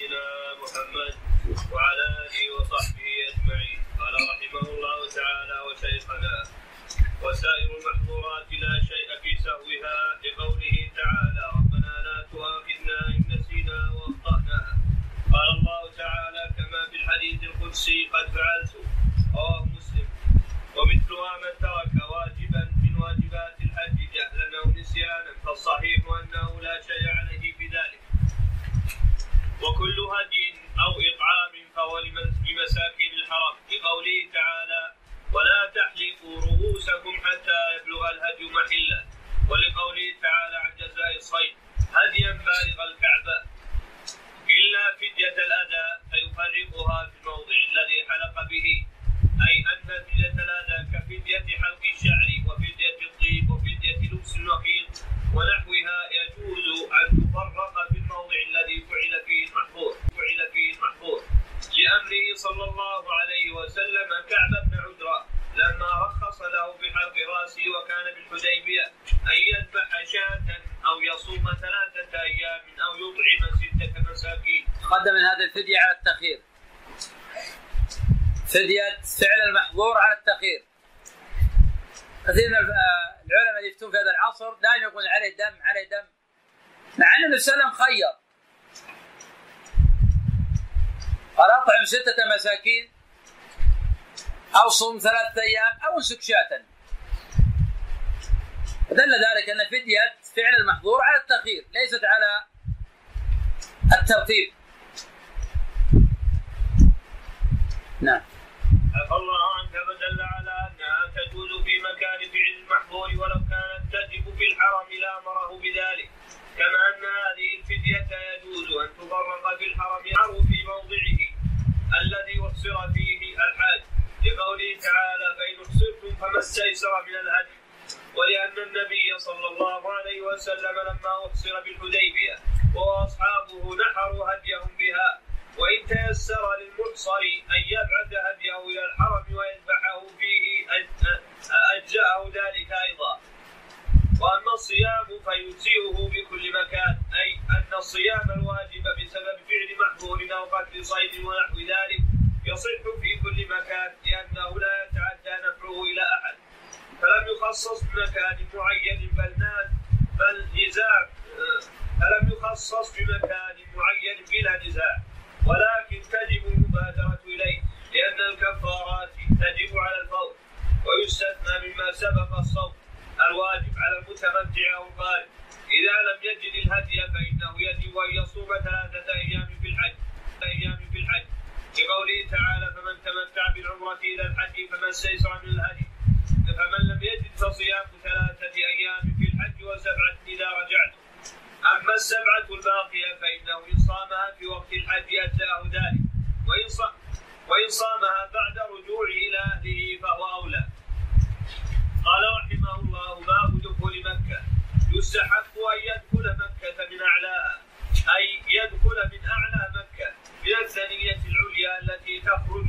سيدنا محمد وعلى آله وصحبه أجمعين. قال رحمه الله تعالى وشيخنا وسائر المحظورات لا شيء في سهوها لقوله تعالى ربنا لا تؤاخذنا إن نسينا وأخطأنا قال الله تعالى كما في الحديث القدسي قد فعلت رواه مسلم. ومثلها من ترك واجبا من واجبات الحج جهلا أو نسيانا فالصحيح أنه لا شيء عليه وكل هدي أو إطعام فهو لمساكين الحرم لقوله تعالى ولا تحلقوا رؤوسكم حتى يبلغ الهدي محله ولقوله تعالى عن جزاء الصيد هديا بالغ الكعبة. إلا فدية الأذى فيفرقها في الموضع الذي حلق به. أي أن فدية الأذى كفدية حلق الشعر وفدية الطيب وفدية لبس النخيل ونحوها يجوز أن تفرق في الموضع الذي فعل فيه المحظور فعل فيه المحظور صلى الله عليه وسلم كعب بن عذرة لما رخص له بحلق رأسه وكان بالحديبية أن يذبح شاة أو يصوم ثلاثة أيام أو يطعم ستة مساكين. قدم من هذه الفدية على التأخير. فدية فعل المحظور على التأخير. كثير من العلماء اللي يفتون في هذا العصر دائما يقول عليه دم عليه دم. مع أن وسلم خير. قال اطعم ستة مساكين أو صوم ثلاثة أيام أو امسك شاة. دل ذلك أن فدية فعل المحظور على التأخير ليست على الترتيب. نعم. عفى الله عنك فدل على أنها تجوز في مكان فعل المحظور ولو كانت تجب في الحرم لامره بذلك. كما أن هذه الفدية يجوز أن تفرق في الحرم أو في موضعه. الذي أحصر فيه الحاج. لقوله تعالى فإن أحصرتم فما استيسر من الهدي. ولأن النبي صلى الله عليه وسلم لما أحصر بالحديبية واصحابه نحروا هديهم بها. وإن تيسر للمحصر أن يبعث هديه إلى الحرم ويذبحه فيه أجزأه ذلك أيضا. وأما الصيام فيجزئه بكل مكان أي أن الصيام الواجب بسبب فعل محظور أو قتل صيد ونحو ذلك يصح في كل مكان لأنه لا يتعدى نفعه إلى أحد. فلم يخصص بمكان معين بل بل نزاع فلم يخصص بمكان معين بلا نزاع. ولكن تجب المبادرة إليه لأن الكفارات تجب على الفور ويستثنى مما سبق الصوم الواجب على المتمتع أو القارئ إذا لم يجد الهدي فإنه يجب أن يصوم ثلاثة أيام في الحج. أيام في الحج. لقوله تعالى فمن تمتع بالعمرة إلى الحج فما استيسر من الهدي. فمن لم يجد فصيام ثلاثة أيام في الحج وسبعة إذا رجعتم أما السبعة الباقية فإنه إن صامها في وقت الحج أجزاه ذلك وإن صامها بعد رجوعه إلى أهله فهو أولى. قال رحمه الله باب دخول مكة. يستحق أن يدخل مكة من أعلاها أي يدخل من أعلى مكة من الثنية العليا التي تخرج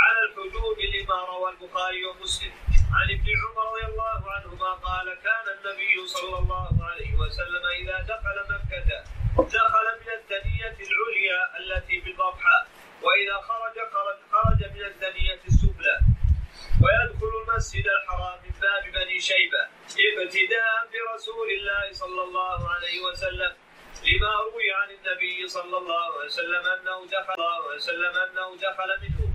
على الحجوب لما روى البخاري ومسلم. عن ابن عمر رضي الله عنهما قال كان النبي صلى الله عليه وسلم إذا دخل مكة دخل من الثنيه العليا التي بالبطحاء وإذا خرج خرج خرج من الثنيه السفلى. ويدخل المسجد الحرام من باب بني شيبة ابتداء برسول الله صلى الله عليه وسلم لما روي عن النبي صلى الله عليه وسلم أنه دخل وسلم أنه دخل منه.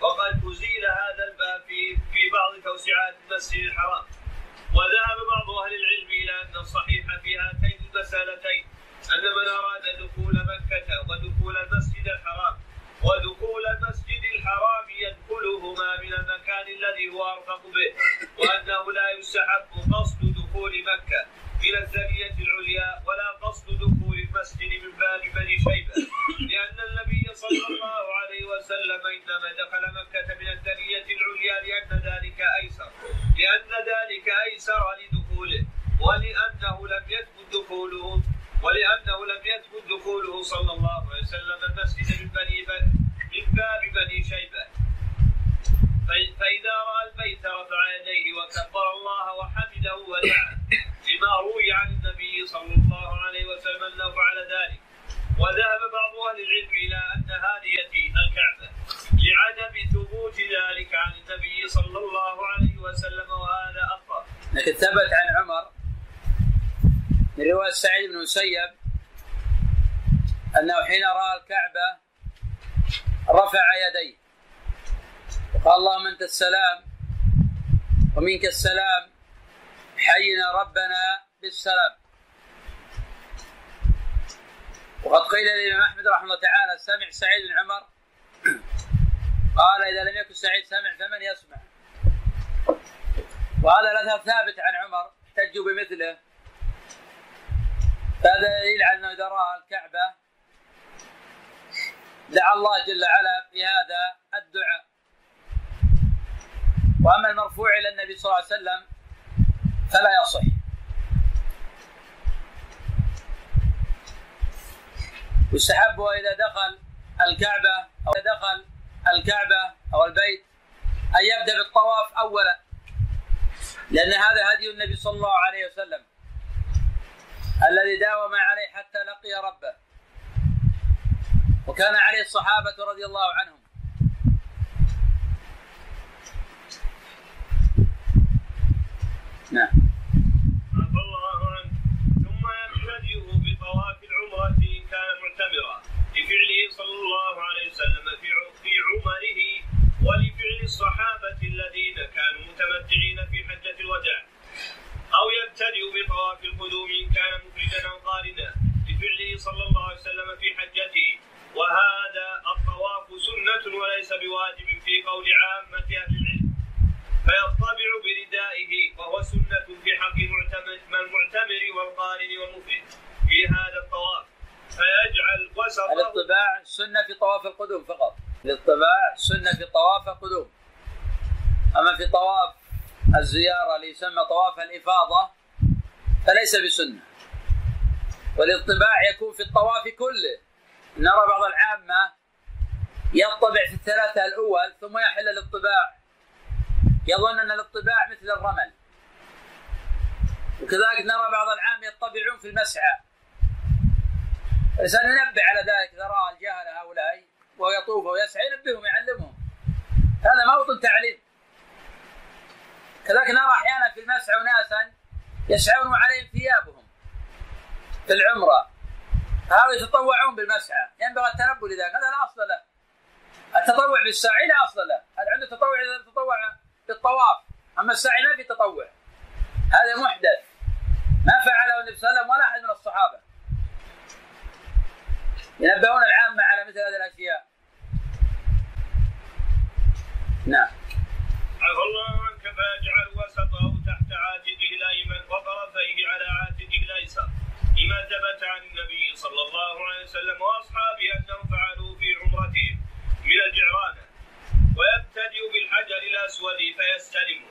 وقد أزيل هذا الباب في في بعض توسعات المسجد الحرام. وذهب بعض أهل العلم إلى أن الصحيح في هاتين المسألتين أن من أراد دخول مكة ودخول المسجد الحرام ودخول المسجد الحرام يدخلهما من المكان الذي هو أرفق به وأنه لا يستحب قصد دخول مكة من الثانية العليا ولا قصد دخول المسجد من باب بني شيبة لأن النبي صلى الله عليه وسلم إنما دخل مكة من الثانية العليا لأن ذلك أيسر لأن ذلك أيسر لدخوله ولأنه لم يثبت دخوله ولأنه لم يثبت دخوله صلى الله من باب بني شيبة. فإذا رأى البيت رفع يديه وكبر الله وحمده ودعا لما روي عن النبي صلى الله عليه وسلم أنه فعل ذلك وذهب بعض أهل العلم إلى أن هذه الكعبة لعدم ثبوت ذلك عن النبي صلى الله عليه وسلم وهذا اخطر لكن ثبت عن عمر من رواية سعيد بن المسيب أنه حين رأى الكعبة رفع يديه وقال اللهم أنت السلام ومنك السلام. حينا ربنا بالسلام. وقد قيل للإمام أحمد رحمه الله تعالى سمع سعيد بن عمر. قال إذا لم يكن سعيد سمع فمن يسمع؟ وهذا الأثر ثابت عن عمر احتجوا بمثله. فهذا دليل على أنه إذا رأى الكعبة دعا الله جل وعلا في هذا الدعاء. وأما المرفوع إلى النبي صلى الله عليه وسلم فلا يصح. يستحب إذا دخل الكعبة أو دخل الكعبة أو البيت أن يبدأ بالطواف اولا لأن هذا هدي النبي صلى الله عليه وسلم الذي داوم عليه حتى لقي ربه. وكان عليه الصحابة رضي الله عنهم نعم عفى الله عنه ثم يبتدئ بطواف العمرة إن كان معتمرا لفعله صلى الله عليه وسلم في في عمره ولفعل الصحابة الذين كانوا متمتعين في حجة الوداع أو يبتدئ بطواف القدوم إن كان مفردا أو قارنا لفعله صلى الله عليه وسلم في حجته وهذا الطواف سنة وليس بواجب في قول عامة أهل العلم فيطبع بردائه وهو سنة في حق المعتمر والقارن والمفرد في هذا الطواف فيجعل وسطه الاطباع سنة في طواف القدوم فقط الاطباع سنة في طواف القدوم أما في طواف الزيارة اللي يسمى طواف الإفاضة فليس بسنة والاطباع يكون في الطواف كله نرى بعض العامة يطبع في الثلاثة الأول ثم يحل الاطباع يظن أن الاطباع مثل الرمل وكذلك نرى بعض العام يطبعون في المسعى سننبه على ذلك إذا رأى الجهل هؤلاء ويطوف ويسعى ينبههم يعلمهم هذا موطن تعليم. كذلك نرى أحيانا في المسعى أناسا يسعون عليهم ثيابهم في العمرة. هؤلاء يتطوعون بالمسعى. ينبغي التنبؤ لذلك. هذا لا أصل له. التطوع بالسعي لا أصل له. هذا عنده تطوع إذا تطوع بالطواف؟ أما السعي ما في تطوع. هذا محدث. ما فعله النبي صلى الله عليه وسلم ولا أحد من الصحابة. ينبهون العامة على مثل هذه الأشياء. نعم. عفى الله عنك فيجعل وسطه تحت عاتقه الايمن وطرفيه على عاتقه الايسر لما ثبت عن النبي صلى الله عليه وسلم وأصحابه أنهم فعلوا في عمرتهم من الجعرانه ويبتدئ بالحجر الأسود فيستلمه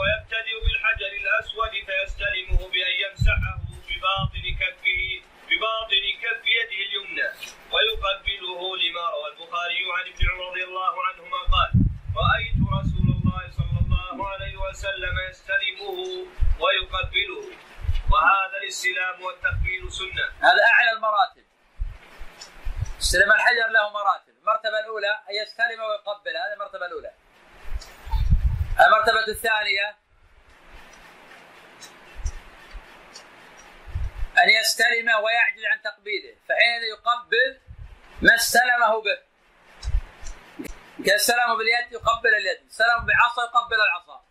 ويبتدئ بالحجر الأسود فيستلمه بأن يمسحه بباطن كفه بباطن كف يده اليمنى ويقبله لما روى البخاري عن ابن عمر رضي الله عنهما قال رأيت رسول الله صلى الله عليه وسلم يستلمه ويقبله وهذا الاستلام والتقبيل سنة. هذا أعلى المراتب. استلم الحجر له مراتب. المرتبة الأولى أن يستلم ويقبل. هذه المرتبة الأولى. المرتبة الثانية أن يستلم ويعجز عن تقبيله فحين يقبل ما استلمه به. كان استلمه باليد يقبل اليد استلمه بعصا يقبل العصا.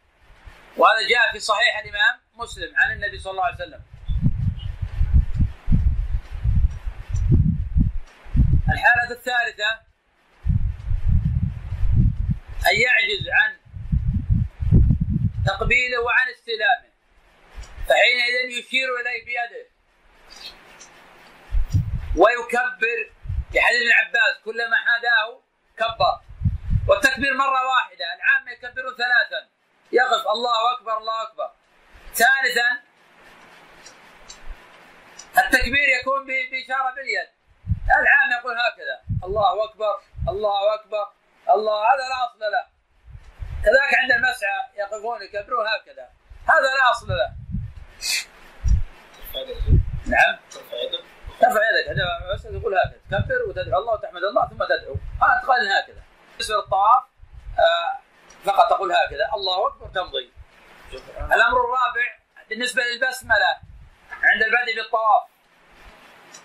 وهذا جاء في صحيح الإمام مسلم عن النبي صلى الله عليه وسلم. الحالة الثالثة أن يعجز عن تقبيله وعن استلامه. فحينئذ يشير إليه بيده. ويكبر بحديث ابن عباس كلما حاداه كبر. والتكبير مرة واحدة العامة يكبرون ثلاثا. يقف الله أكبر الله أكبر. ثالثا التكبير يكون بإشارة باليد. العام يقول هكذا الله أكبر الله أكبر الله هذا لا أصل له. كذلك عند المسعى يقفون يكبرون هكذا هذا لا أصل له. نعم. ترفع يدك. بس تقول هكذا تكبر وتدعو الله وتحمد الله ثم تدعو. ها تقال هكذا. بالنسبة للطواف آه فقط تقول هكذا. الله أكبر تمضي. الأمر الرابع بالنسبة للبسملة عند البدء بالطواف.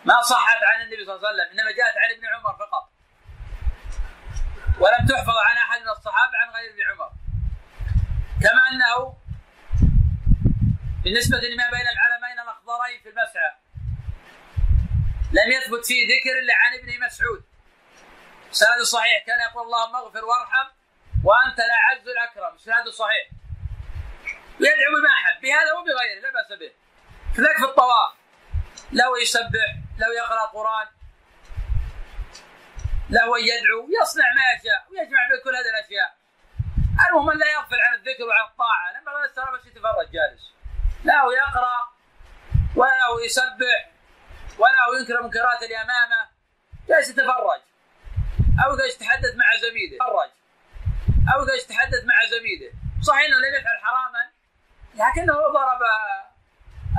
ما صحت عن النبي صلى الله عليه وسلم إنما جاءت عن ابن عمر فقط. ولم تحفظ عن أحد من الصحابة عن غير ابن عمر. كما أنه بالنسبة لما بين العلمين الأخضرين في المسعى لم يثبت فيه ذكر إلا عن ابن مسعود. سند صحيح. كان يقول اللهم اغفر وارحم وأنت الأعز الأكرم. سند صحيح. يدعو بما أحب. بهذا وبغيره. لا بأس به. كذلك في الطواف. لو يسبح لو يقرأ القرآن. له يدعو يصنع ما يشاء ويجمع بين كل هذه الأشياء. المهم لا يغفل عن الذكر وعن الطاعة. لما الناس بس يتفرج جالس لا يقرأ ولا يسبح. ولا ينكر المنكرات اللي امامه جالس يتفرج أو إذا يتحدث مع زميله يتفرج أو إذا يتحدث مع زميله صحيح إنه لم يفعل حراما لكنه ضرب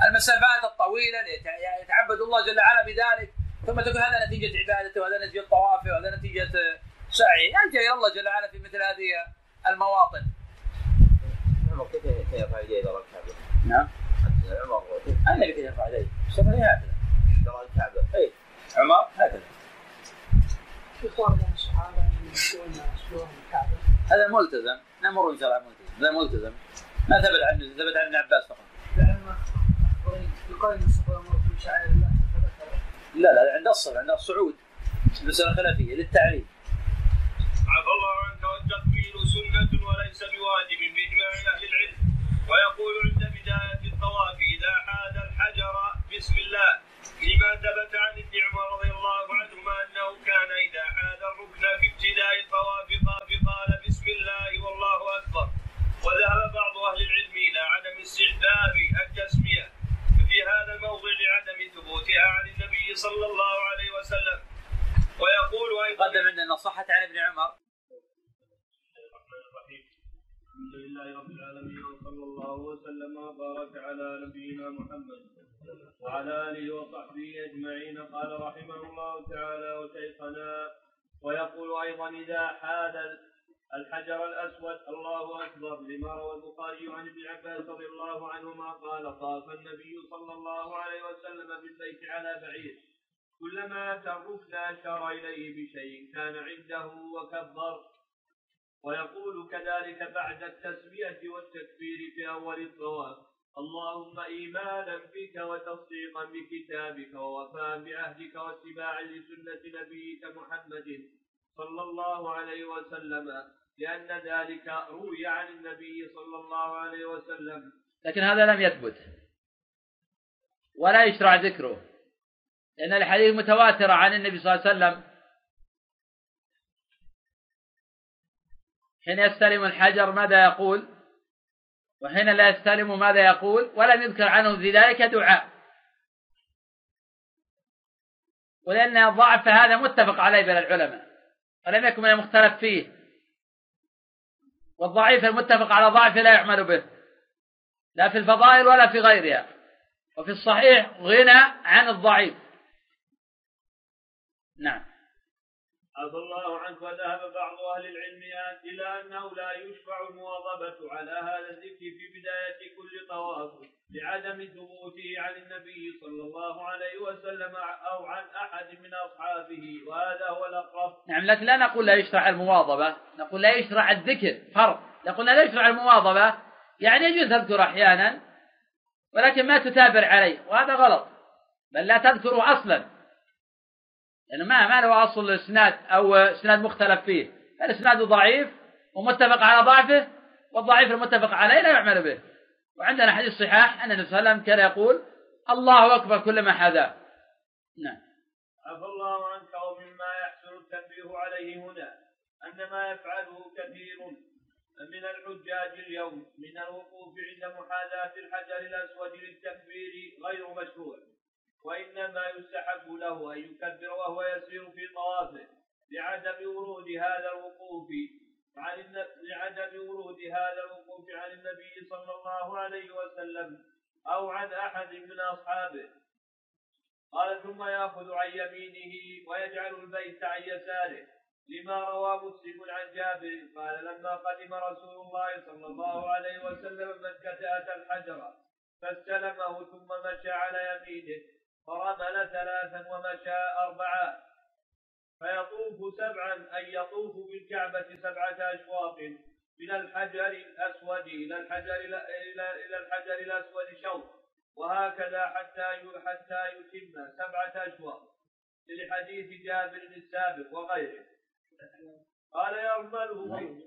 المسافات الطويلة يتعبد الله جل وعلا بذلك ثم تكون هذا نتيجة عبادته وهذا نتيجة طوافه وهذا نتيجة سعي يلجأ إلى الله جل وعلا في مثل هذه المواطن. عمر كيف يرفع يديه إذا الكعبه؟ نعم. عمر النبي كيف يرفع يديه؟ السفر هكذا. عمر هكذا. هذا ملتزم. نمر إن شاء الله ملتزم. هذا ملتزم. ما ثبت عن ثبت عن ابن عباس فقط. لا لا عند الصف عند الصعود. مسألة خلافية للتعليم. عفى الله عنك والتكبير سنة وليس بواجب بإجماع أهل العلم. ويقول عند بداية الطواف إذا حاد الحجر بسم الله. لما ثبت عن ابن عمر رضي الله عنهما أنه كان إذا حاد الركن في ابتداء الطواف قال بسم الله والله أكبر. وذهب بعض أهل العلم إلى عدم استحباب التسمية. في هذا الموضع لعدم ثبوتها عن النبي صلى الله عليه وسلم. ويقول أيضا قدم عندنا صحت عن ابن عمر. الحمد لله رب العالمين وصلى الله وسلم وبارك على نبينا محمد. وعلى آله وصحبه أجمعين. قال رحمه الله تعالى وشيخنا ويقول أيضا إذا حاد الحجر الأسود الله أكبر لما روى البخاري عن ابن عباس رضي الله عنهما قال طاف النبي صلى الله عليه وسلم بالبيت على بعير. كلما اتى الركن أشار إليه بشيء كان عنده وكبر. ويقول كذلك بعد التسمية والتكبير في أول الطواف. اللهم إيمانا بك وتصديقا بكتابك ووفاء بعهدك واتباعا لسنة نبيك محمد صلى الله عليه وسلم لأن ذلك روي عن النبي صلى الله عليه وسلم. لكن هذا لم يثبت. ولا يشرع ذكره. لأن الحديث متواترة عن النبي صلى الله عليه وسلم. حين يستلم الحجر ماذا يقول؟ وحين لا يستلم ماذا يقول ولم يذكر عنه في ذلك دعاء. ولأن الضعف هذا متفق عليه بين العلماء. ولم يكن من المختلف فيه. والضعيف المتفق على ضعفه لا يعمل به. لا في الفضائل ولا في غيرها. وفي الصحيح غنى عن الضعيف. نعم. عفى الله عنك وذهب بعض أهل العلم إلى أنه لا يشفع المواظبة على هذا الذكر في بداية كل طواف لعدم ثبوته عن النبي صلى الله عليه وسلم أو عن أحد من أصحابه وهذا هو الأقرب. نعم لكن لا نقول لا يشرع المواظبة، نقول لا يشرع الذكر فرق، نقول لا يشرع المواظبة يعني يجوز تذكر أحيانا ولكن ما تتابر عليه وهذا غلط. بل لا تذكره أصلا. يعني ما ما له أصل الإسناد أو إسناد مختلف فيه. الإسناد ضعيف ومتفق على ضعفه والضعيف المتفق عليه لا يعمل به. وعندنا حديث صحاح أن النبي صلى الله عليه وسلم كان يقول الله أكبر كلما حذا. نعم. عفى الله عنك ومما يحسن التنبيه عليه هنا أن ما يفعله كثير من الحجاج اليوم من الوقوف عند محاذاة الحجر الأسود للتكبير غير مشروع. وإنما يستحب له أن يكبر وهو يسير في طوافه لعدم ورود هذا الوقوف عن لعدم ورود هذا الوقوف عن النبي صلى الله عليه وسلم أو عن أحد من أصحابه. قال ثم يأخذ عن يمينه ويجعل البيت عن يساره. لما روى مسلم عن جابر قال لما قدم رسول الله صلى الله عليه وسلم مكة أتى الحجر فاستلمه ثم مشى على يمينه فرمل ثلاثا ومشى أربعا. فيطوف سبعا أي يطوف بالكعبة سبعة أشواط من الحجر الأسود إلى الحجر إلى إلى الحجر الأسود شوط وهكذا حتى حتى يتم سبعة أشواط لحديث جابر السابق وغيره. قال يرمله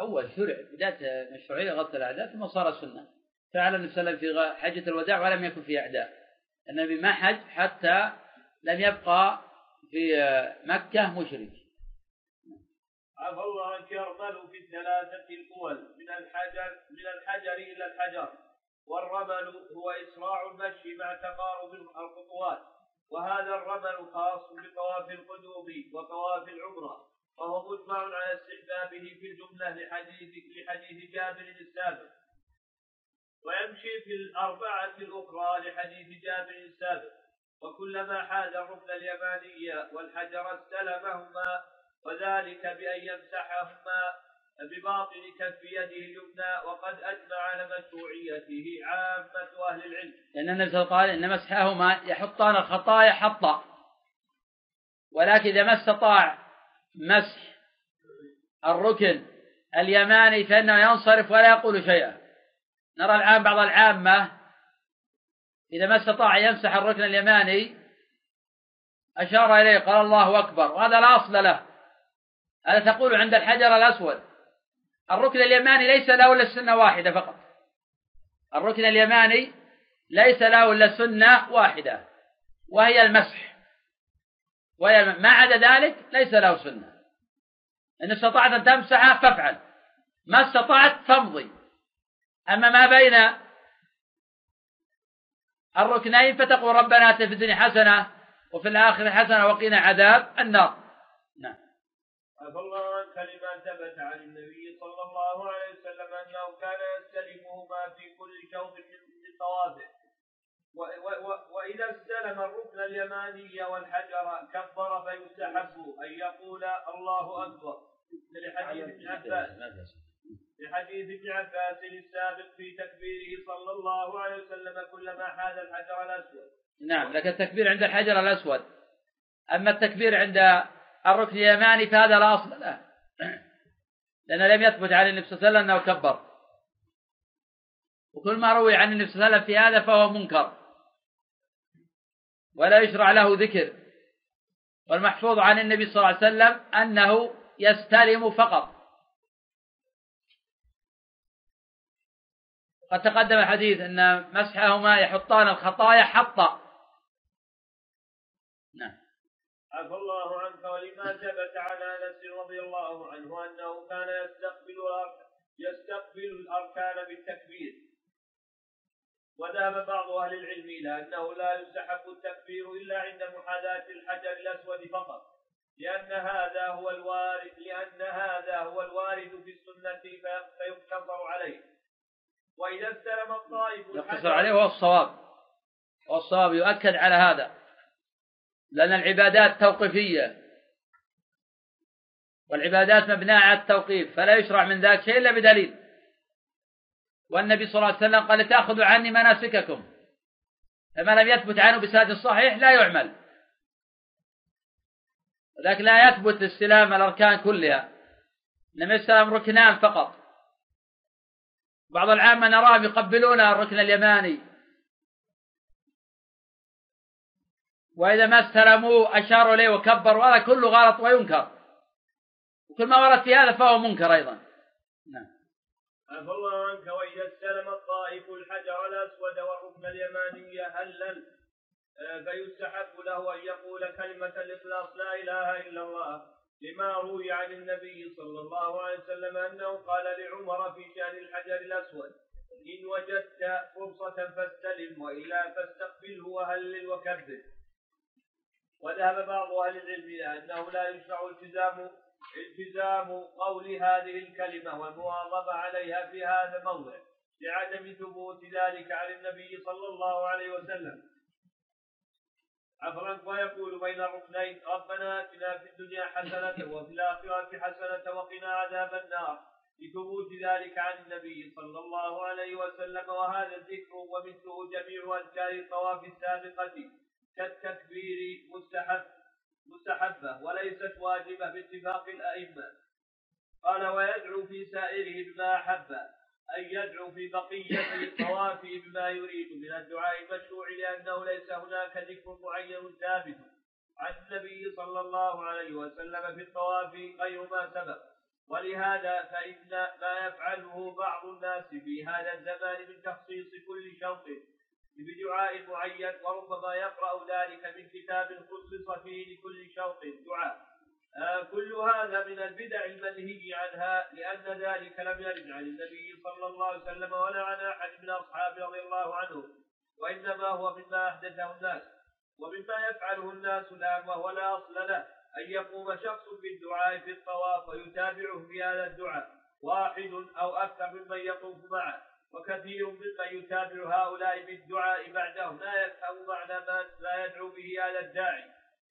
أول شرع بداية مشروعية غطى الأعداء ثم صار سنة. فعل النبي صلى في حجة الوداع ولم يكن في أعداء. النبي ما حج حتى لم يبقى في مكة مشرك. عفى الله عنك يرمل في الثلاثة الأول. من الحجر من الحجر إلى الحجر. والرمل هو إسراع المشي مع تقارب الخطوات. وهذا الرمل خاص بطواف القدوم وطواف العمرة. وهو مجمع على استحبابه في الجملة لحديث لحديث جابر السابق. ويمشي في الأربعة الأخرى لحديث جابر السابق وكلما حاز الركن اليماني والحجر استلمهما وذلك بأن يمسحهما بباطن كف يده اليمنى وقد أجمع على مشروعيته عامة أهل العلم. لأن النبي قال إن مسحهما يحطان الخطايا حطا ولكن إذا ما استطاع مسح الركن اليماني فإنه ينصرف ولا يقول شيئا نرى الآن بعض العامة إذا ما استطاع يمسح الركن اليماني أشار إليه قال الله أكبر. وهذا لا أصل له. هذا تقول عند الحجر الأسود. الركن اليماني ليس له إلا السنة واحدة فقط. الركن اليماني ليس له إلا سنة واحدة وهي المسح. وهي ما عدا ذلك ليس له سنة. إن استطعت أن تمسحه فافعل. ما استطعت فامضي. أما ما بين الركنين فتقول ربنا آتنا في الدنيا حسنة وفي الآخرة حسنة وقنا عذاب النار. نعم. عفى الله عنك لما ثبت عن النبي صلى الله عليه وسلم أنه كان يستلمهما في كل شوط من طوافه. وإذا استلم الركن اليماني والحجر كبر فيستحب أن يقول الله أكبر. لحديث ابن عباس. لحديث ابن عباس السابق في تكبيره صلى الله عليه وسلم كلما حاز الحجر الأسود. نعم لكن التكبير عند الحجر الأسود. أما التكبير عند الركن اليماني فهذا لا أصل له. لأن لم يثبت عن النبي صلى الله عليه وسلم أنه كبر. وكل ما روي عن النبي صلى الله عليه وسلم في هذا فهو منكر. ولا يشرع له ذكر. والمحفوظ عن النبي صلى الله عليه وسلم أنه يستلم فقط. قد تقدم الحديث أن مسحهما يحطان الخطايا حطا. نعم. عفى الله عنك ولما ثبت عن أنس رضي الله عنه أنه كان يستقبل يستقبل الأركان بالتكبير. وذهب بعض أهل العلم إلى أنه لا يستحب التكبير إلا عند محاذاة الحجر الأسود فقط. لأن هذا هو الوارد لأن هذا هو الوارد في السنة فيقتصر عليه. وإذا استلم الطائف يقتصر عليه وهو الصواب. والصواب يؤكد على هذا. لأن العبادات توقيفية. والعبادات مبناة على التوقيف فلا يشرع من ذاك شيء إلا بدليل. والنبي صلى الله عليه وسلم قال تأخذوا عني مناسككم. فما لم يثبت عنه بسند الصحيح لا يعمل. لكن لا يثبت استلام الأركان كلها. إنما يستلم ركنان فقط. بعض العامة نراهم يقبلون الركن اليماني. وإذا ما استلموه أشاروا إليه وكبروا هذا كله غلط وينكر. وكل ما ورد في هذا فهو منكر أيضا. نعم. عفى الله عنك وإذا استلم الطائف الحجر الأسود والركن اليماني هلل آه، فيستحب له أن يقول كلمة الإخلاص لا إله إلا الله. لما روي عن النبي صلى الله عليه وسلم أنه قال لعمر في شأن الحجر الأسود إن وجدت فرصة فاستلم وإلا فاستقبله وهلل وكبر. وذهب بعض أهل العلم إلى أنه لا يشرع التزام التزام قول هذه الكلمة والمواظبة عليها في هذا الموضع لعدم ثبوت ذلك عن النبي صلى الله عليه وسلم. عفوا ويقول بين الركنين ربنا آتنا في الدنيا حسنة وفي الآخرة حسنة وقنا عذاب النار. لثبوت ذلك عن النبي صلى الله عليه وسلم وهذا الذكر ومثله جميع أذكار الطواف السابقة. كالتكبير مستحب مستحبة وليست واجبة باتفاق الأئمة. قال ويدعو في سائره بما أحب. أن يدعو في بقية الطواف بما يريد من الدعاء المشروع لأنه ليس هناك ذكر معين ثابت عن النبي صلى الله عليه وسلم في الطواف غير ما سبق. ولهذا فإن ما يفعله بعض الناس في هذا الزمان من تخصيص كل شوط بدعاء معين وربما يقرأ ذلك من كتاب خصص فيه لكل شوط دعاء. كل هذا من البدع المنهي عنها لأن ذلك لم يرد عن النبي صلى الله عليه وسلم ولا عن أحد من أصحابه رضي الله عنه وإنما هو مما أحدثه الناس. ومما يفعله الناس الآن وهو لا أصل له أن يقوم شخص بالدعاء في الطواف ويتابعه في هذا الدعاء واحد أو أكثر ممن يطوف معه وكثير ممن يتابع هؤلاء بالدعاء بعدهم لا يفهم معنى ما لا يدعو به هذا الداعي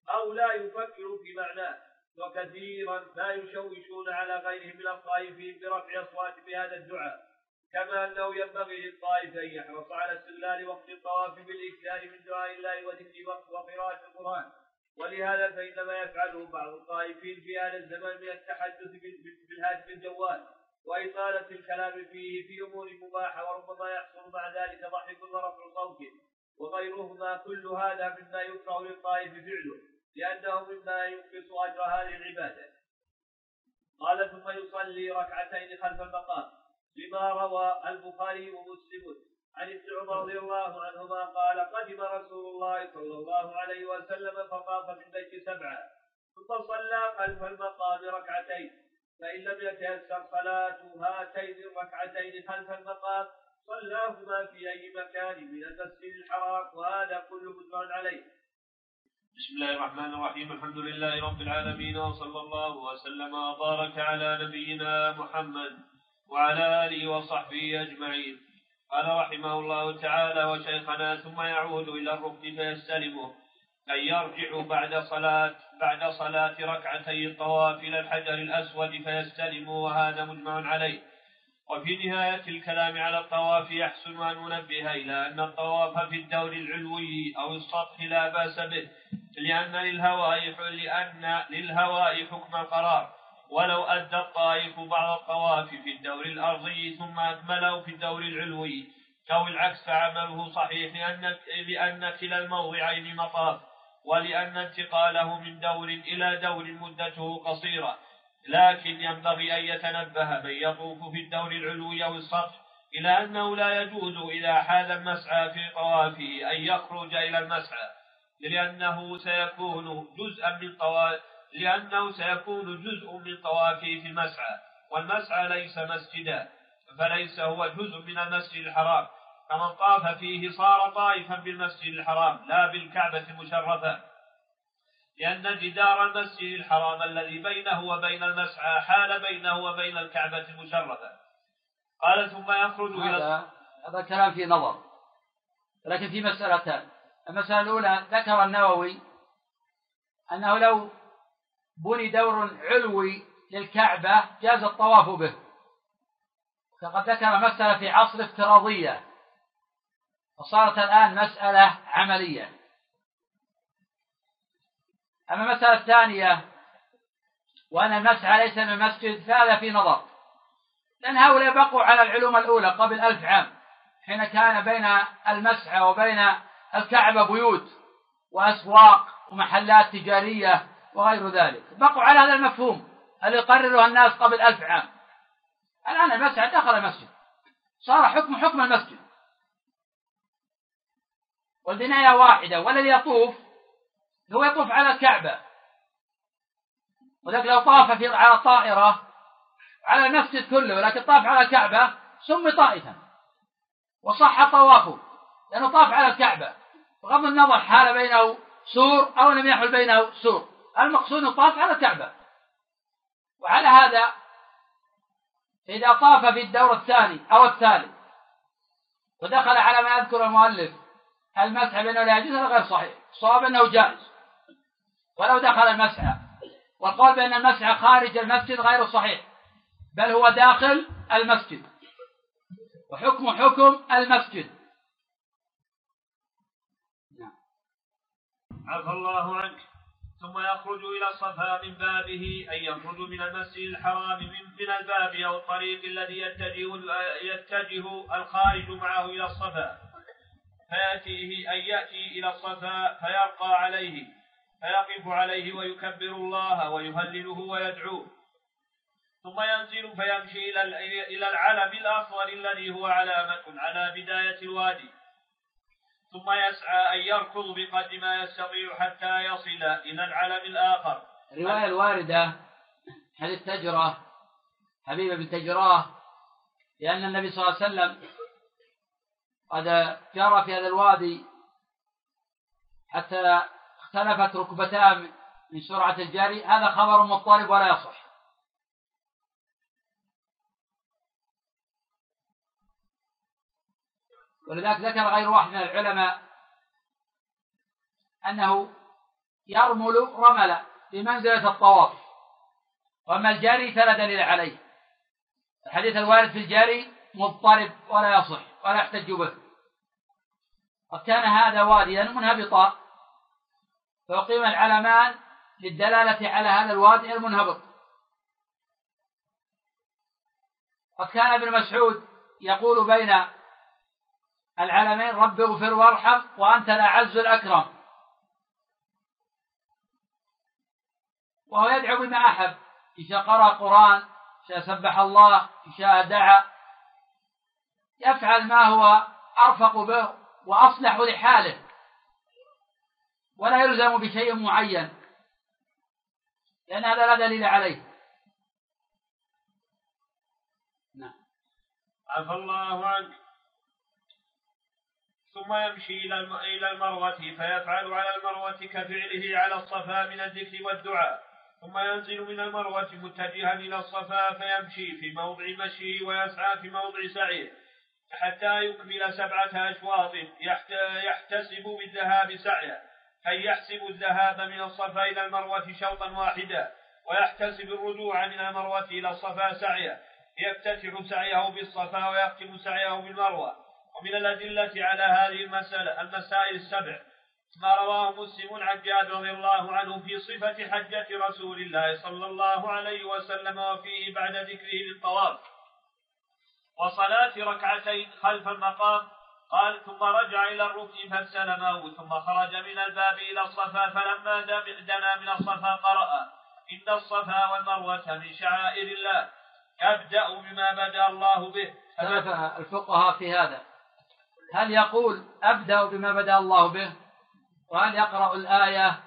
أو لا يفكر في معناه. وكثيرا ما يشوشون على غيرهم من الطائفين برفع أصوات بهذا الدعاء. كما أنه ينبغي للطائف أن يحرص على استغلال وقت الطواف بالإكثار من دعاء الله وذكر وقت وقراءة القرآن. ولهذا فإنما يفعله بعض الطائفين في هذا الزمان من التحدث بالهاتف الجوال وإطالة الكلام فيه في أمور مباحة وربما يحصل مع ذلك ضحك ورفع صوت وغيرهما كل هذا مما يكره للطائف فعله. لأنه مما ينقص أجر هذه العبادة. قال ثم يصلي ركعتين خلف المقام لما روى البخاري ومسلم عن ابن عمر رضي الله عنهما قال قدم رسول الله صلى الله عليه وسلم فطاف في البيت سبعا ثم صلى خلف المقام ركعتين فإن لم يتيسر صلاة هاتين الركعتين خلف المقام صلاهما في أي مكان من المسجد الحرام وهذا كله مجمع عليه. بسم الله الرحمن الرحيم. الحمد لله رب العالمين وصلى الله وسلم وبارك على نبينا محمد وعلى آله وصحبه أجمعين. قال رحمه الله تعالى وشيخنا ثم يعود إلى الركن فيستلمه أن يرجع بعد صلاة بعد صلاة ركعتي الطواف إلى الحجر الأسود فيستلم وهذا مجمع عليه. وفي نهاية الكلام على الطواف يحسن أن ننبه إلى أن الطواف في الدور العلوي أو السطح لا بأس به لأن للهواء لأن للهواء حكم القرار. ولو أدى الطائف بعض الطواف في الدور الأرضي ثم أكمله في الدور العلوي. أو العكس فعمله صحيح لأن لأن كلا الموضعين مطاف. ولأن انتقاله من دور إلى دور مدته قصيرة. لكن ينبغي أن يتنبه من يطوف في الدور العلوي أو السطح إلى أنه لا يجوز إذا حال المسعى في طوافه أن يخرج إلى المسعى. لأنه سيكون جزءا من طواف لأنه سيكون جزء من طوافه في المسعى. والمسعى ليس مسجدا فليس هو جزء من المسجد الحرام. فمن طاف فيه صار طائفا بالمسجد الحرام لا بالكعبة المشرفة لأن جدار المسجد الحرام الذي بينه وبين المسعى حال بينه وبين الكعبة المشرفة قال ثم يخرج إلى هذا هذا كلام في نظر. لكن في مسألتان المسألة الأولى ذكر النووي أنه لو بني دور علوي للكعبة جاز الطواف به. فقد ذكر مسألة في عصر افتراضية وصارت الآن مسألة عملية. أما المسألة الثانية وأن المسعى ليس من المسجد فهذا في نظر. لأن هؤلاء بقوا على العلوم الأولى قبل ألف عام حين كان بين المسعى وبين الكعبة بيوت وأسواق ومحلات تجارية وغير ذلك. بقوا على هذا المفهوم اللي قرره الناس قبل ألف عام. الآن المسعى دخل المسجد. صار حكم حكم المسجد. والبناية واحدة والذي يطوف هو يطوف على الكعبة. ولكن لو طاف في على طائرة على المسجد كله ولكن طاف على الكعبة سمي طائفا. وصح طوافه لأنه طاف على الكعبة. بغض النظر حال بينه سور أو لم يحل بينه سور. المقصود الطاف على الكعبة وعلى هذا إذا طاف في الدور الثاني أو الثالث ودخل على ما يذكر المؤلف المسح بأنه لا يجوز هذا غير صحيح. الصواب أنه جائز. ولو دخل المسح والقول بأن المسح خارج المسجد غير صحيح بل هو داخل المسجد. وحكم حكم المسجد. عفى الله عنك. ثم يخرج إلى الصفا من بابه أي يخرج من المسجد الحرام من, من الباب أو الطريق الذي يتجه يتجه الخارج معه إلى الصفا. فيأتيه أن يأتي إلى الصفا فيرقى عليه فيقف عليه ويكبر الله ويهلله ويدعوه. ثم ينزل فيمشي إلى العلم الأصغر الذي هو علامة على بداية الوادي. ثم يسعى أن يركض بقدر ما يستطيع حتى يصل إلى العلم الآخر. الرواية الواردة حديث تجرة حبيبة بن تجراه لأن النبي صلى الله عليه وسلم قد جرى في هذا الوادي حتى اختلفت ركبتاه من سرعة الجري. هذا خبر مضطرب ولا يصح. ولذلك ذكر غير واحد من العلماء أنه يرمل رملا بمنزلة الطواف وأما الجاري فلا دليل عليه. الحديث الوارد في الجاري مضطرب ولا يصح ولا يحتج به. قد كان هذا واديا منهبطا فأقيم العلمان للدلالة على هذا الوادي المنهبط. قد كان ابن مسعود يقول بين العالمين رب اغفر وارحم وأنت الأعز الأكرم. وهو يدعو بما أحب. إن شاء قرأ قرآن إن شاء سبح الله إن شاء دعا. يفعل ما هو أرفق به وأصلح لحاله. ولا يلزم بشيء معين. لأن هذا لا دليل عليه. نعم. عفى الله عنك. ثم يمشي إلى المروة فيفعل على المروة كفعله على الصفا من الذكر والدعاء. ثم ينزل من المروة متجها إلى الصفا فيمشي في موضع مشيه ويسعى في موضع سعيه حتى يكمل سبعة أشواط يحتسب بالذهاب سعيه. أي يحسب الذهاب من الصفا إلى المروة شوطا واحدا ويحتسب الرجوع من المروة إلى الصفا سعيه. يفتتح سعيه بالصفا ويختم سعيه بالمروة. ومن الأدلة على هذه المسألة المسائل السبع. ما رواه مسلم عن جابر رضي الله عنه في صفة حجة رسول الله صلى الله عليه وسلم وفيه بعد ذكره للطواف. وصلاة ركعتين خلف المقام قال ثم رجع إلى الركن فاستلمه ثم خرج من الباب إلى الصفا فلما دنا من الصفا قرأ إن الصفا والمروة من شعائر الله يبدأ بما بدأ الله به. الفقهاء في هذا. هل يقول أبدأ بما بدأ الله به؟ وهل يقرأ الآية؟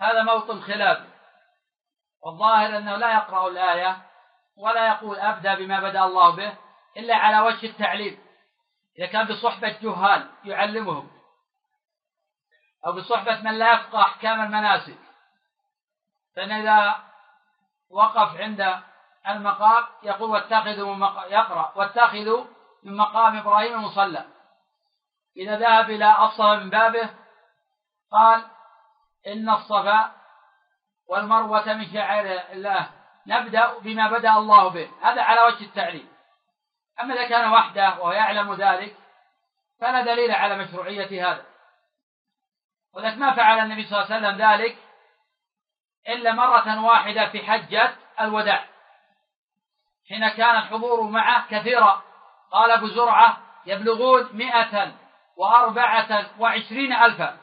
هذا موطن خلاف والظاهر أنه لا يقرأ الآية ولا يقول أبدأ بما بدأ الله به إلا على وجه التعليم إذا كان بصحبة جهال يعلمهم. أو بصحبة من لا يفقه أحكام المناسك. فإن إذا وقف عند المقام يقول واتخذوا يقرأ. واتخذوا من مقام إبراهيم مصلى إذا ذهب إلى الصفا من بابه قال إن الصفا والمروة من شعائر الله نبدأ بما بدأ الله به. هذا على وجه التعليم أما إذا كان وحده وهو يعلم ذلك فلا دليل على مشروعية هذا. ولكن ما فعل النبي صلى الله عليه وسلم ذلك إلا مرة واحدة في حجة الوداع حين كان الحضور معه كثيرا. قال أبو زرعة يبلغون مئة وأربعة وعشرين ألفا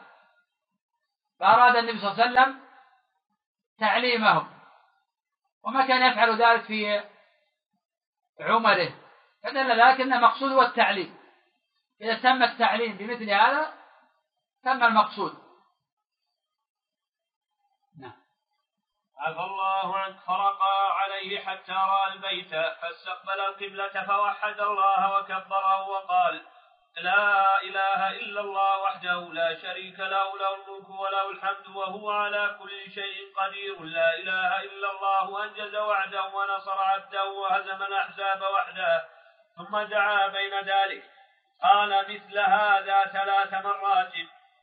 فأراد النبي صلى الله عليه وسلم تعليمهم. وما كان يفعل ذلك في عمره. فدل ذلك أن المقصود هو التعليم. إذا تم التعليم بمثل هذا تم المقصود. عفى الله عنك فرقى عليه حتى رأى البيت فاستقبل القبلة فوحد الله وكبره وقال لا إله إلا الله وحده لا شريك له له الملك وله الحمد وهو على كل شيء قدير. لا إله إلا الله أنجز وعده ونصر عبده وهزم الأحزاب وحده ثم دعا بين ذلك. قال مثل هذا ثلاث مرات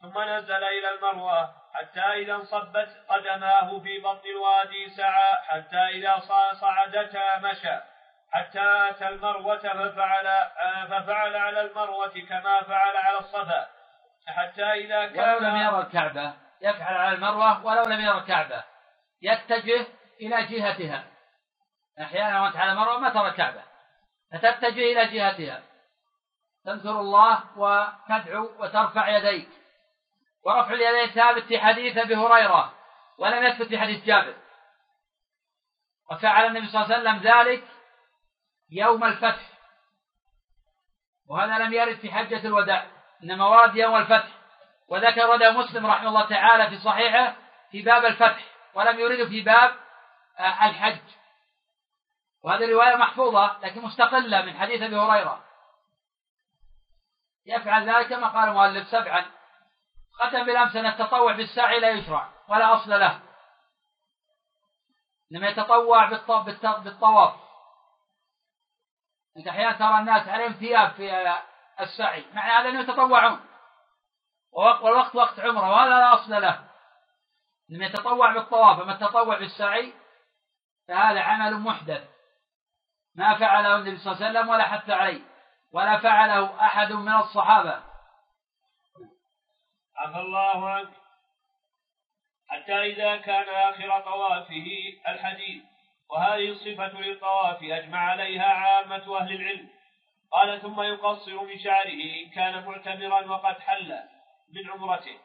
ثم نزل إلى المروة. حتى إذا انصبت قدماه في بطن الوادي سعى حتى إذا صعدتا مشى حتى أتى المروة ففعل ففعل على المروة كما فعل على الصفا. حتى إذا كان ولو لم يرى الكعبة يفعل على المروة ولو لم يرى الكعبة. يتجه إلى جهتها. أحيانا وأنت على المروة ما ترى الكعبة. فتتجه إلى جهتها. تذكر الله وتدعو وترفع يديك. ورفع اليدين ثابت في حديث أبي هريرة ولم يثبت في حديث جابر. وفعل النبي صلى الله عليه وسلم ذلك يوم الفتح. وهذا لم يرد في حجة الوداع إنما ورد يوم الفتح. وذكر له مسلم رحمه الله تعالى في صحيحه في باب الفتح ولم يرده في باب آه، الحج. وهذه رواية محفوظة لكن مستقلة من حديث أبي هريرة. يفعل ذلك كما قال المؤلف سبعا. ختم بالأمس أن التطوع بالسعي لا يشرع ولا أصل له. إنما يتطوع بالطواف. أنت أحيانا ترى الناس عليهم ثياب في السعي معنى هذا أنهم يتطوعون. والوقت وقت عمره وهذا لا أصل له. إنما يتطوع بالطواف أما التطوع بالسعي فهذا عمل محدث. ما فعله النبي صلى الله عليه وسلم ولا حث عليه ولا فعله أحد من الصحابة. عفى الله عنك. حتى إذا كان آخر طوافه الحديث وهذه الصفة للطواف أجمع عليها عامة أهل العلم. قال ثم يقصر من شعره إن كان معتمرا وقد حل من عمرته.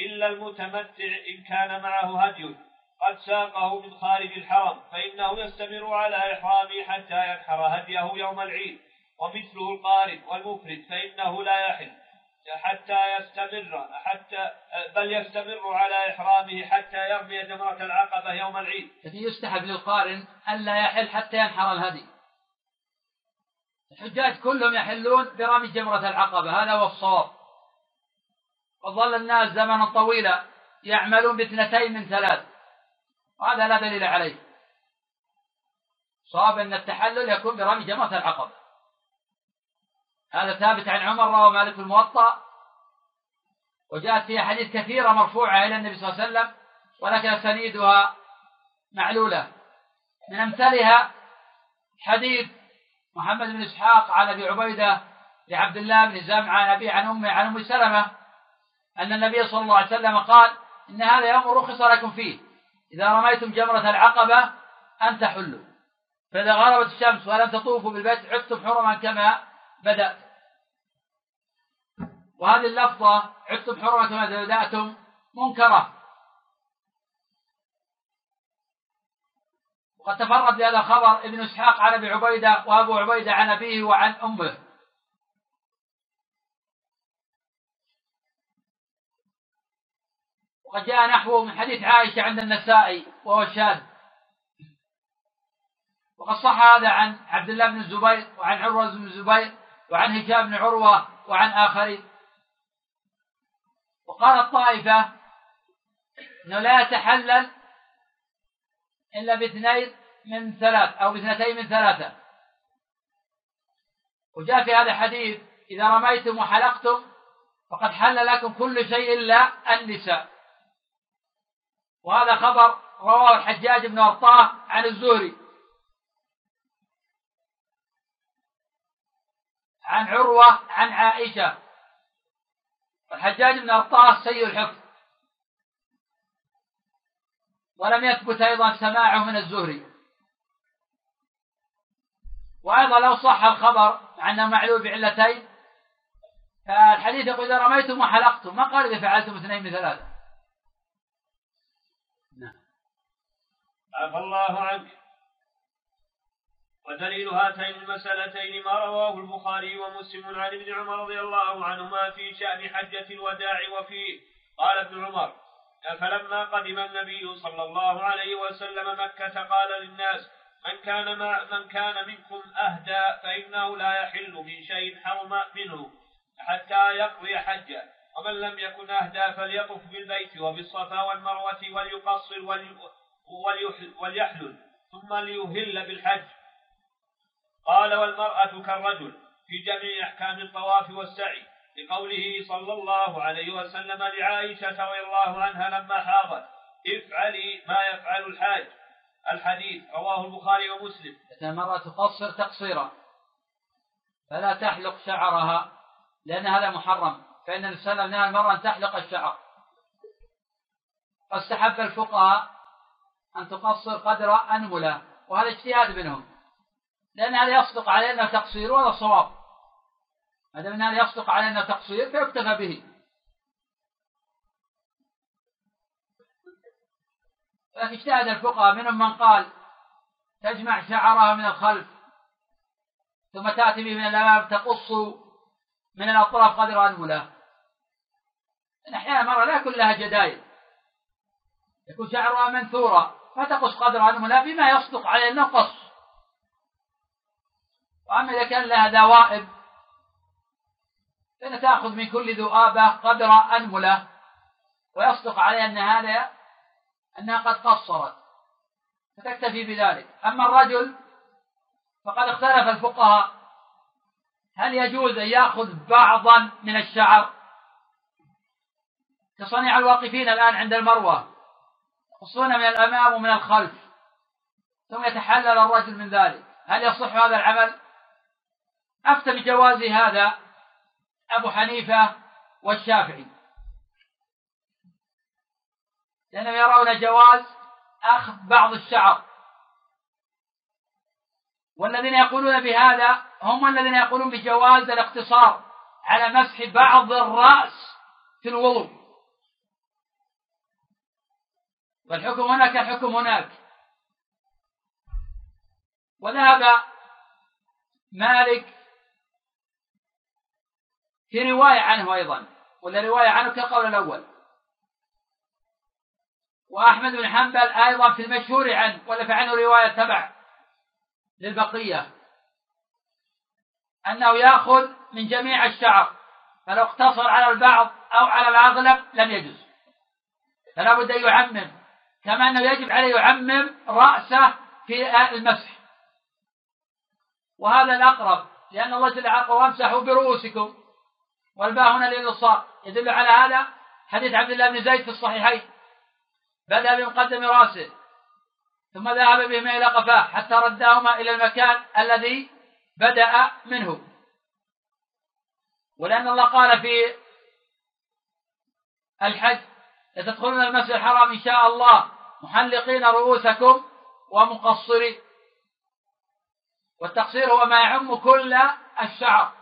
إلا المتمتع إن كان معه هدي. قد ساقه من خارج الحرم فإنه يستمر على إحرامه حتى ينحر هديه يوم العيد. ومثله القارب والمفرد فإنه لا يحل. حتى يستمر حتى بل يستمر على إحرامه حتى يرمي جمرة العقبة يوم العيد. لكن يستحب للقارن ألا يحل حتى ينحر الهدي. الحجاج كلهم يحلون برمي جمرة العقبة هذا هو الصواب. وظل الناس زمنا طويلا يعملون باثنتين من ثلاث وهذا لا دليل عليه. صواب أن التحلل يكون برمي جمرة العقبة. هذا ثابت عن عمر رواه مالك الموطأ وجاءت فيها حديث كثيرة مرفوعة إلى النبي صلى الله عليه وسلم ولكن أسانيدها معلولة. من أمثالها حديث محمد بن إسحاق عن أبي عبيدة لعبد الله بن زمعة عن أبي عن أمه عن أم سلمة أن النبي صلى الله عليه وسلم قال إن هذا يوم رخص لكم فيه إذا رميتم جمرة العقبة أن تحلوا فإذا غربت الشمس ولم تطوفوا بالبيت عدتم حرما كما بدأت. وهذه اللفظة عدتم حرمة ما بدأتم؟ منكرة. وقد تفرد بهذا الخبر ابن إسحاق عن أبي عبيدة وأبو عبيدة عن أبيه وعن أمه. وقد جاء نحوه من حديث عائشة عند النسائي وهو شاذ وقد صح هذا عن عبد الله بن الزبير وعن عروة بن الزبير. وعن هشام بن عروة وعن اخرين وقال الطائفة أنه لا يتحلل إلا باثنين من ثلاث أو باثنتين من ثلاثة. وجاء في هذا الحديث إذا رميتم وحلقتم فقد حل لكم كل شيء إلا النساء. وهذا خبر رواه الحجاج بن أرطاه عن الزهري. عن عروة عن عائشة. الحجاج بن أرطاس سيء الحفظ. ولم يثبت أيضا سماعه من الزهري. وأيضا لو صح الخبر مع أنه معلول بعلتين فالحديث يقول إذا رميتم وحلقتم ما قال إذا فعلتم اثنين من ثلاثة؟ نعم عفى الله عنك. ودليل هاتين المسألتين ما رواه البخاري ومسلم عن ابن عمر رضي الله عنهما في شأن حجة الوداع وفيه قال ابن عمر فلما قدم النبي صلى الله عليه وسلم مكة قال للناس من كان ما من كان منكم أهدى فإنه لا يحل من شيء حرم منه حتى يقضي حجة ومن لم يكن أهدى فليطف بالبيت وبالصفا والمروة وليقصر وليحلل ثم ليهل بالحج قال والمرأة كالرجل في جميع أحكام الطواف والسعي لقوله صلى الله عليه وسلم لعائشة رضي الله عنها لما حاضت افعلي ما يفعل الحاج. الحديث رواه البخاري ومسلم. إذا المرأة تقصر تقصيرا فلا تحلق شعرها لأن هذا محرم فإن النبي صلى الله عليه وسلم نهى المرأة أن تحلق الشعر. واستحب الفقهاء أن تقصر قدر أنملة وهذا اجتهاد منهم. لأن هذا يصدق عليه أنه تقصير وهذا صواب. ما دام هذا يصدق عليه أنه تقصير فيكتفى به. لكن اجتهد الفقهاء منهم من قال تجمع شعرها من الخلف ثم تأتي به من الأمام تقص من الأطراف قدر أنملة إن أحيانا مرة لا يكون لها جدايل. يكون شعرها منثورا فتقص قدر أنملة بما يصدق عليه النقص. وأما إذا كان لها دوائب فإن تأخذ من كل ذؤابة قدر أنملة ويصدق عليها أن هذا أنها قد قصرت فتكتفي بذلك. أما الرجل فقد اختلف الفقهاء هل يجوز أن يأخذ بعضا من الشعر؟ كصنيع الواقفين الآن عند المروة يقصون من الأمام ومن الخلف ثم يتحلل الرجل من ذلك. هل يصح هذا العمل؟ أفتى بجواز هذا أبو حنيفة والشافعي. لأنهم يرون جواز أخذ بعض الشعر. والذين يقولون بهذا هم الذين يقولون بجواز الاقتصار على مسح بعض الرأس في الوضوء. والحكم هناك الحكم هناك. وذهب مالك في رواية عنه أيضا ولا رواية عنه كالقول الأول. وأحمد بن حنبل أيضا في المشهور عنه ولا عنه رواية تبع للبقية. أنه يأخذ من جميع الشعر فلو اقتصر على البعض أو على الأغلب لم يجوز. فلا بد أن يعمم كما أنه يجب عليه يعمم رأسه في المسح. وهذا الأقرب لأن الله جل وعلا وامسحوا برؤوسكم والباء هنا للإلصاق يدل على هذا حديث عبد الله بن زيد في الصحيحين. بدأ بمقدم رأسه ثم ذهب بهما إلى قفاه حتى ردهما إلى المكان الذي بدأ منه. ولأن الله قال في الحج لتدخلون المسجد الحرام إن شاء الله محلقين رؤوسكم ومقصرين. والتقصير هو ما يعم كل الشعر.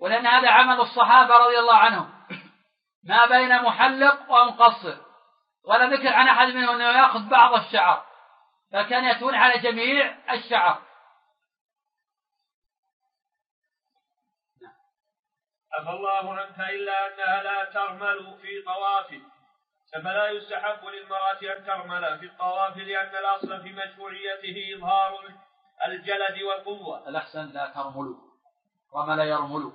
ولأن هذا عمل الصحابة رضي الله عنهم. ما بين محلق ومقصر. ولا ذكر عن أحد منهم أنه يأخذ بعض الشعر. فكان يتون على جميع الشعر. عفى الله عنك إلا أنها لا ترمل في طواف. فلا يستحب للمرأة أن ترمل في الطواف لأن الأصل في مشروعيته إظهار الجلد والقوة. الأحسن لا ترمل رمل يرمل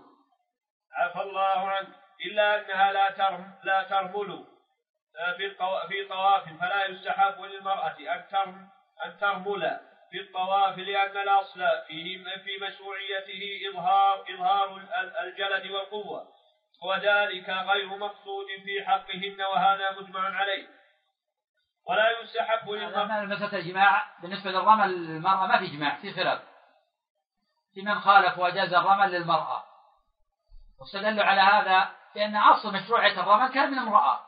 عفى الله عنك إلا أنها لا ترم لا ترمل في في طواف فلا يستحب للمرأة أن أن ترمل في الطواف لأن الأصل فيه في مشروعيته إظهار إظهار الجلد والقوة. وذلك غير مقصود في حقهن وهذا مجمع عليه. ولا يستحب للمرأة مسألة الجماع بالنسبة للرمل للمرأة ما في جماع في خلاف. في من خالف وجاز الرمل للمرأة. واستدلوا على هذا بأن أصل مشروعية الرمل كان من امرأة.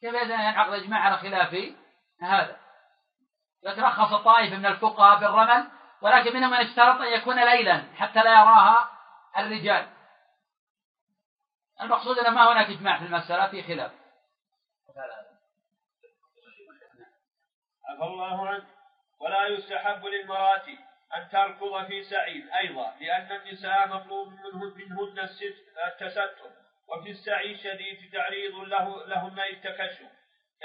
كيف إذا ينعقد إجماع على خلاف هذا؟ لكن رخص طائفة من الفقهاء بالرمل ولكن منهم من اشترط أن يكون ليلا حتى لا يراها الرجال. المقصود أن ما هناك إجماع في المسألة في خلاف. عفى الله عنك. ولا يستحب للمرأة أن تركض في سعي أيضا لأن النساء مطلوب منهن التستر وفي السعي شديد تعريض له لهن التكشف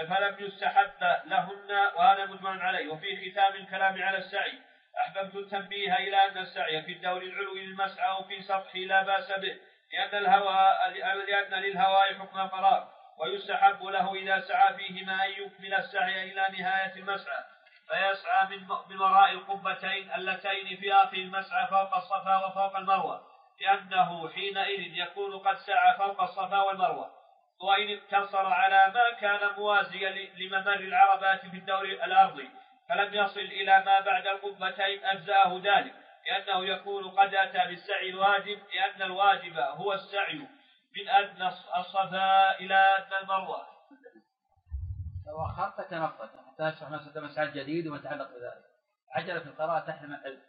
فلم يستحب لهن وهذا مجمع عليه. وفي ختام الكلام على السعي أحببت التنبيه إلى أن السعي في الدور العلوي للمسعى وفي سطحه لا بأس به لأن الهواء لأن للهواء حكم قرار ويستحب له إذا سعى فيهما أن يكمل السعي إلى نهاية المسعى. فيسعى من من وراء القبتين اللتين في آخر المسعى فوق الصفا وفوق المروة لأنه حينئذ يكون قد سعى فوق الصفا والمروة. وإن اقتصر على ما كان موازيا لممر العربات في الدور الأرضي فلم يصل إلى ما بعد القبتين أجزاه ذلك لأنه يكون قد أتى بالسعي الواجب لأن الواجب هو السعي من أدنى الصفا إلى أدنى المروة. لو أخرت حتى أشرح مسألة مسعى جديد وما يتعلق بذلك. عجلة القراءة تحرم العلم